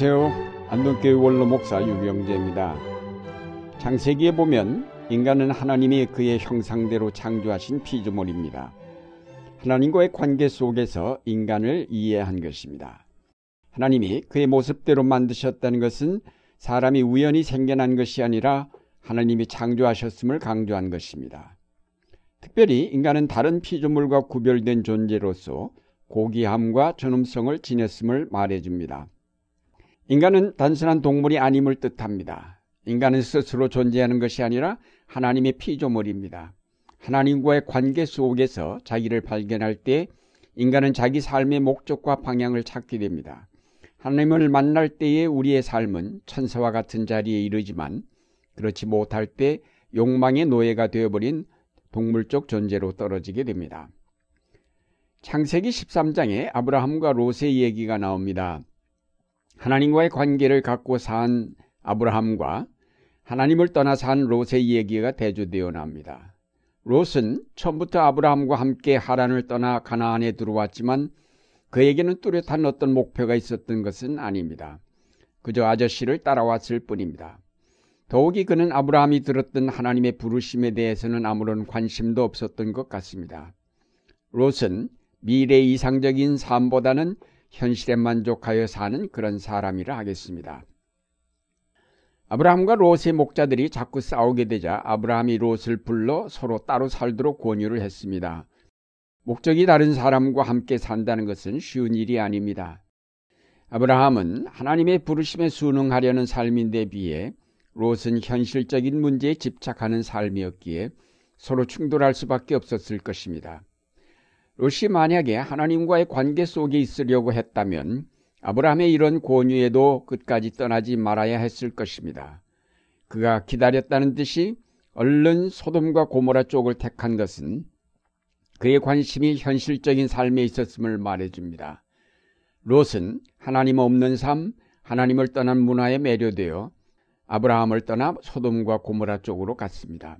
안녕하세요. 안동교회 원로 목사 유경재입니다. 창세기에 보면 인간은 하나님이 그의 형상대로 창조하신 피조물입니다. 하나님과의 관계 속에서 인간을 이해한 것입니다. 하나님이 그의 모습대로 만드셨다는 것은 사람이 우연히 생겨난 것이 아니라 하나님이 창조하셨음을 강조한 것입니다. 특별히 인간은 다른 피조물과 구별된 존재로서 고귀함과 전음성을 지녔음을 말해줍니다. 인간은 단순한 동물이 아님을 뜻합니다. 인간은 스스로 존재하는 것이 아니라 하나님의 피조물입니다. 하나님과의 관계 속에서 자기를 발견할 때 인간은 자기 삶의 목적과 방향을 찾게 됩니다. 하나님을 만날 때에 우리의 삶은 천사와 같은 자리에 이르지만 그렇지 못할 때 욕망의 노예가 되어버린 동물적 존재로 떨어지게 됩니다. 창세기 13장에 아브라함과 롯의 얘기가 나옵니다. 하나님과의 관계를 갖고 산 아브라함과 하나님을 떠나 산 롯의 얘기가 대조되어 납니다. 롯은 처음부터 아브라함과 함께 하란을 떠나 가나안에 들어왔지만 그에게는 뚜렷한 어떤 목표가 있었던 것은 아닙니다. 그저 아저씨를 따라왔을 뿐입니다. 더욱이 그는 아브라함이 들었던 하나님의 부르심에 대해서는 아무런 관심도 없었던 것 같습니다. 롯은 미래 이상적인 삶보다는 현실에 만족하여 사는 그런 사람이라 하겠습니다. 아브라함과 롯의 목자들이 자꾸 싸우게 되자 아브라함이 롯을 불러 서로 따로 살도록 권유를 했습니다. 목적이 다른 사람과 함께 산다는 것은 쉬운 일이 아닙니다. 아브라함은 하나님의 부르심에 순응하려는 삶인데 비해 롯은 현실적인 문제에 집착하는 삶이었기에 서로 충돌할 수밖에 없었을 것입니다. 롯이 만약에 하나님과의 관계 속에 있으려고 했다면 아브라함의 이런 권유에도 끝까지 떠나지 말아야 했을 것입니다. 그가 기다렸다는 듯이 얼른 소돔과 고모라 쪽을 택한 것은 그의 관심이 현실적인 삶에 있었음을 말해줍니다. 롯은 하나님 없는 삶, 하나님을 떠난 문화에 매료되어 아브라함을 떠나 소돔과 고모라 쪽으로 갔습니다.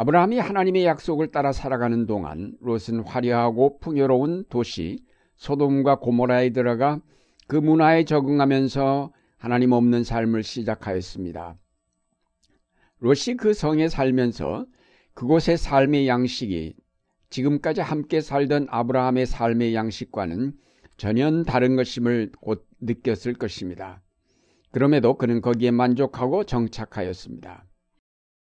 아브라함이 하나님의 약속을 따라 살아가는 동안 롯은 화려하고 풍요로운 도시 소돔과 고모라에 들어가 그 문화에 적응하면서 하나님 없는 삶을 시작하였습니다. 롯이 그 성에 살면서 그곳의 삶의 양식이 지금까지 함께 살던 아브라함의 삶의 양식과는 전혀 다른 것임을 곧 느꼈을 것입니다. 그럼에도 그는 거기에 만족하고 정착하였습니다.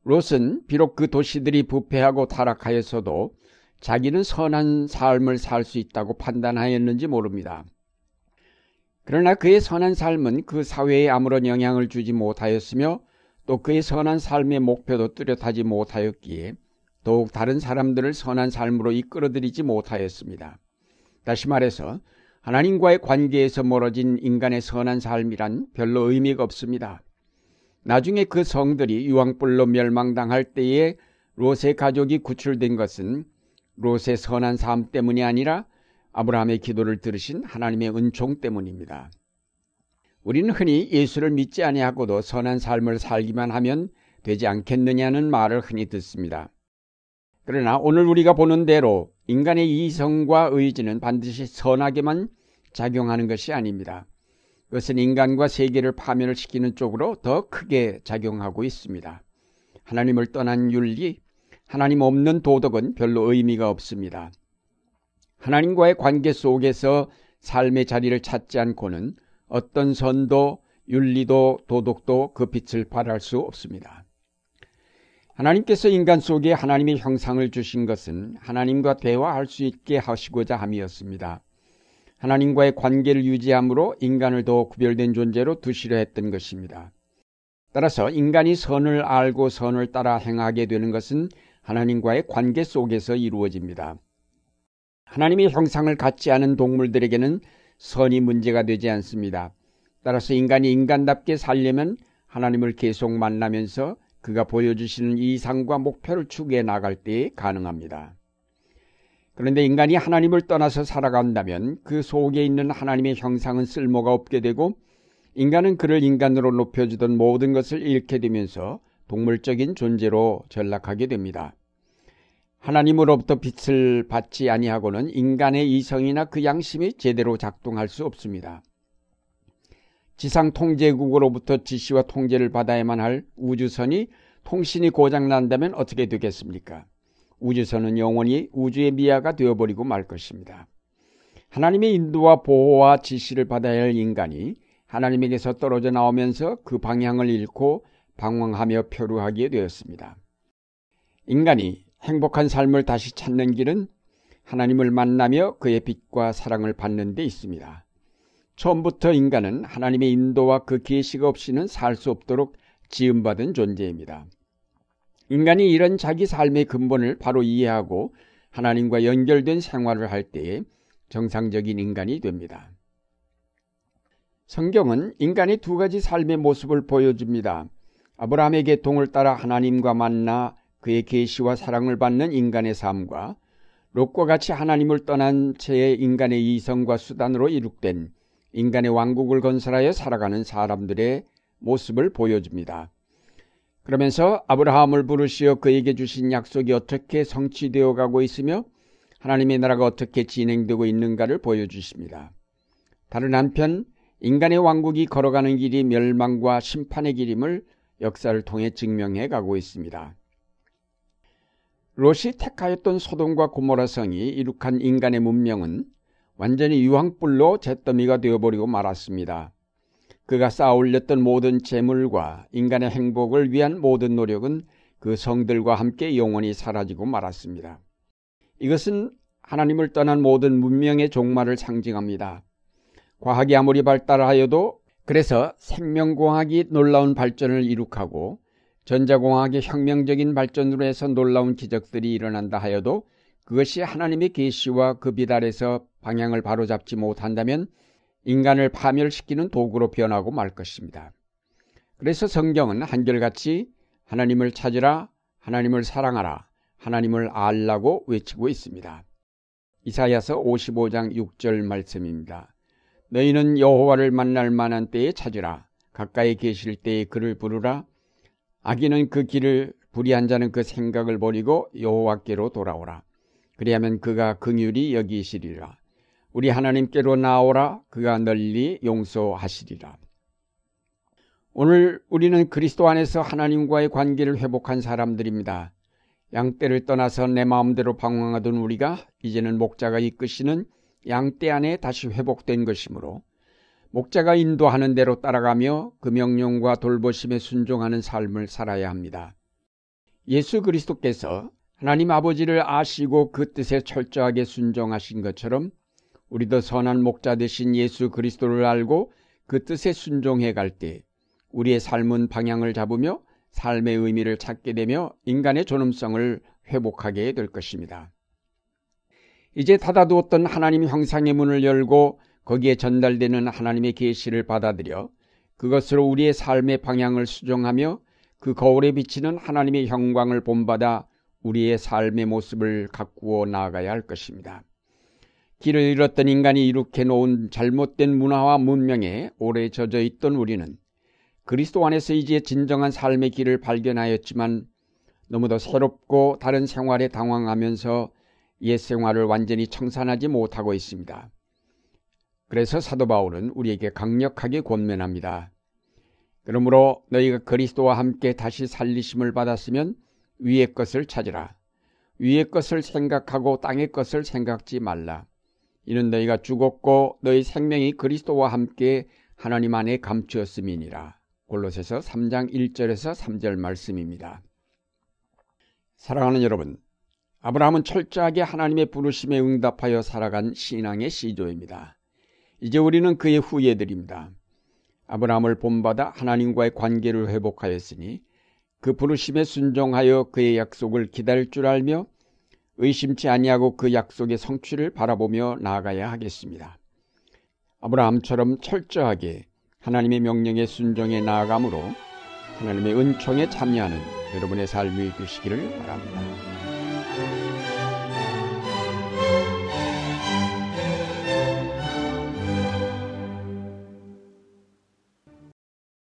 롯은 비록 그 도시들이 부패하고 타락하였어도 자기는 선한 삶을 살 수 있다고 판단하였는지 모릅니다. 그러나 그의 선한 삶은 그 사회에 아무런 영향을 주지 못하였으며 또 그의 선한 삶의 목표도 뚜렷하지 못하였기에 더욱 다른 사람들을 선한 삶으로 이끌어들이지 못하였습니다. 다시 말해서 하나님과의 관계에서 멀어진 인간의 선한 삶이란 별로 의미가 없습니다. 나중에 그 성들이 유황불로 멸망당할 때에 롯의 가족이 구출된 것은 롯의 선한 삶 때문이 아니라 아브라함의 기도를 들으신 하나님의 은총 때문입니다. 우리는 흔히 예수를 믿지 아니하고도 선한 삶을 살기만 하면 되지 않겠느냐는 말을 흔히 듣습니다. 그러나 오늘 우리가 보는 대로 인간의 이성과 의지는 반드시 선하게만 작용하는 것이 아닙니다. 그것은 인간과 세계를 파멸을 시키는 쪽으로 더 크게 작용하고 있습니다. 하나님을 떠난 윤리, 하나님 없는 도덕은 별로 의미가 없습니다. 하나님과의 관계 속에서 삶의 자리를 찾지 않고는 어떤 선도, 윤리도, 도덕도 그 빛을 발할 수 없습니다. 하나님께서 인간 속에 하나님의 형상을 주신 것은 하나님과 대화할 수 있게 하시고자 함이었습니다. 하나님과의 관계를 유지함으로 인간을 더 구별된 존재로 두시려 했던 것입니다. 따라서 인간이 선을 알고 선을 따라 행하게 되는 것은 하나님과의 관계 속에서 이루어집니다. 하나님의 형상을 갖지 않은 동물들에게는 선이 문제가 되지 않습니다. 따라서 인간이 인간답게 살려면 하나님을 계속 만나면서 그가 보여주시는 이상과 목표를 추구해 나갈 때 가능합니다. 그런데 인간이 하나님을 떠나서 살아간다면 그 속에 있는 하나님의 형상은 쓸모가 없게 되고 인간은 그를 인간으로 높여주던 모든 것을 잃게 되면서 동물적인 존재로 전락하게 됩니다. 하나님으로부터 빛을 받지 아니하고는 인간의 이성이나 그 양심이 제대로 작동할 수 없습니다. 지상 통제국으로부터 지시와 통제를 받아야만 할 우주선이 통신이 고장 난다면 어떻게 되겠습니까? 우주선은 영원히 우주의 미아가 되어버리고 말 것입니다. 하나님의 인도와 보호와 지시를 받아야 할 인간이 하나님에게서 떨어져 나오면서 그 방향을 잃고 방황하며 표류하게 되었습니다. 인간이 행복한 삶을 다시 찾는 길은 하나님을 만나며 그의 빛과 사랑을 받는 데 있습니다. 처음부터 인간은 하나님의 인도와 그 계시가 없이는 살 수 없도록 지음받은 존재입니다. 인간이 이런 자기 삶의 근본을 바로 이해하고 하나님과 연결된 생활을 할 때에 정상적인 인간이 됩니다. 성경은 인간의 두 가지 삶의 모습을 보여줍니다. 아브라함의 계통을 따라 하나님과 만나 그의 계시와 사랑을 받는 인간의 삶과 롯과 같이 하나님을 떠난 채의 인간의 이성과 수단으로 이룩된 인간의 왕국을 건설하여 살아가는 사람들의 모습을 보여줍니다. 그러면서 아브라함을 부르시어 그에게 주신 약속이 어떻게 성취되어 가고 있으며 하나님의 나라가 어떻게 진행되고 있는가를 보여주십니다. 다른 한편 인간의 왕국이 걸어가는 길이 멸망과 심판의 길임을 역사를 통해 증명해 가고 있습니다. 롯이 택하였던 소돔과 고모라 성이 이룩한 인간의 문명은 완전히 유황불로 잿더미가 되어버리고 말았습니다. 그가 쌓아올렸던 모든 재물과 인간의 행복을 위한 모든 노력은 그 성들과 함께 영원히 사라지고 말았습니다. 이것은 하나님을 떠난 모든 문명의 종말을 상징합니다. 과학이 아무리 발달하여도 그래서 생명공학이 놀라운 발전을 이룩하고 전자공학의 혁명적인 발전으로 해서 놀라운 기적들이 일어난다 하여도 그것이 하나님의 계시와 그 비달에서 방향을 바로잡지 못한다면 인간을 파멸시키는 도구로 변하고 말 것입니다. 그래서 성경은 한결같이 하나님을 찾으라, 하나님을 사랑하라, 하나님을 알라고 외치고 있습니다. 이사야서 55장 6절 말씀입니다. 너희는 여호와를 만날 만한 때에 찾으라. 가까이 계실 때에 그를 부르라. 악인은 그 길을 불의한 자는 그 생각을 버리고 여호와께로 돌아오라. 그리하면 그가 긍휼히 여기시리라. 우리 하나님께로 나오라. 그가 널리 용서하시리라. 오늘 우리는 그리스도 안에서 하나님과의 관계를 회복한 사람들입니다. 양떼를 떠나서 내 마음대로 방황하던 우리가 이제는 목자가 이끄시는 양떼 안에 다시 회복된 것이므로 목자가 인도하는 대로 따라가며 그 명령과 돌보심에 순종하는 삶을 살아야 합니다. 예수 그리스도께서 하나님 아버지를 아시고 그 뜻에 철저하게 순종하신 것처럼 우리도 선한 목자 되신 예수 그리스도를 알고 그 뜻에 순종해 갈 때 우리의 삶은 방향을 잡으며 삶의 의미를 찾게 되며 인간의 존엄성을 회복하게 될 것입니다. 이제 닫아두었던 하나님 형상의 문을 열고 거기에 전달되는 하나님의 계시를 받아들여 그것으로 우리의 삶의 방향을 수정하며 그 거울에 비치는 하나님의 영광을 본받아 우리의 삶의 모습을 가꾸어 나아가야 할 것입니다. 길을 잃었던 인간이 이룩해 놓은 잘못된 문화와 문명에 오래 젖어 있던 우리는 그리스도 안에서 이제 진정한 삶의 길을 발견하였지만 너무도 새롭고 다른 생활에 당황하면서 옛 생활을 완전히 청산하지 못하고 있습니다. 그래서 사도 바울은 우리에게 강력하게 권면합니다. 그러므로 너희가 그리스도와 함께 다시 살리심을 받았으면 위의 것을 찾으라. 위의 것을 생각하고 땅의 것을 생각지 말라. 이는 너희가 죽었고 너희 생명이 그리스도와 함께 하나님 안에 감추었음이니라. 골로새서 3장 1절에서 3절 말씀입니다. 사랑하는 여러분, 아브라함은 철저하게 하나님의 부르심에 응답하여 살아간 신앙의 시조입니다. 이제 우리는 그의 후예들입니다. 아브라함을 본받아 하나님과의 관계를 회복하였으니 그 부르심에 순종하여 그의 약속을 기다릴 줄 알며 의심치 아니하고 그 약속의 성취를 바라보며 나아가야 하겠습니다. 아브라함처럼 철저하게 하나님의 명령에 순종해 나아가므로 하나님의 은총에 참여하는 여러분의 삶이 되시기를 바랍니다.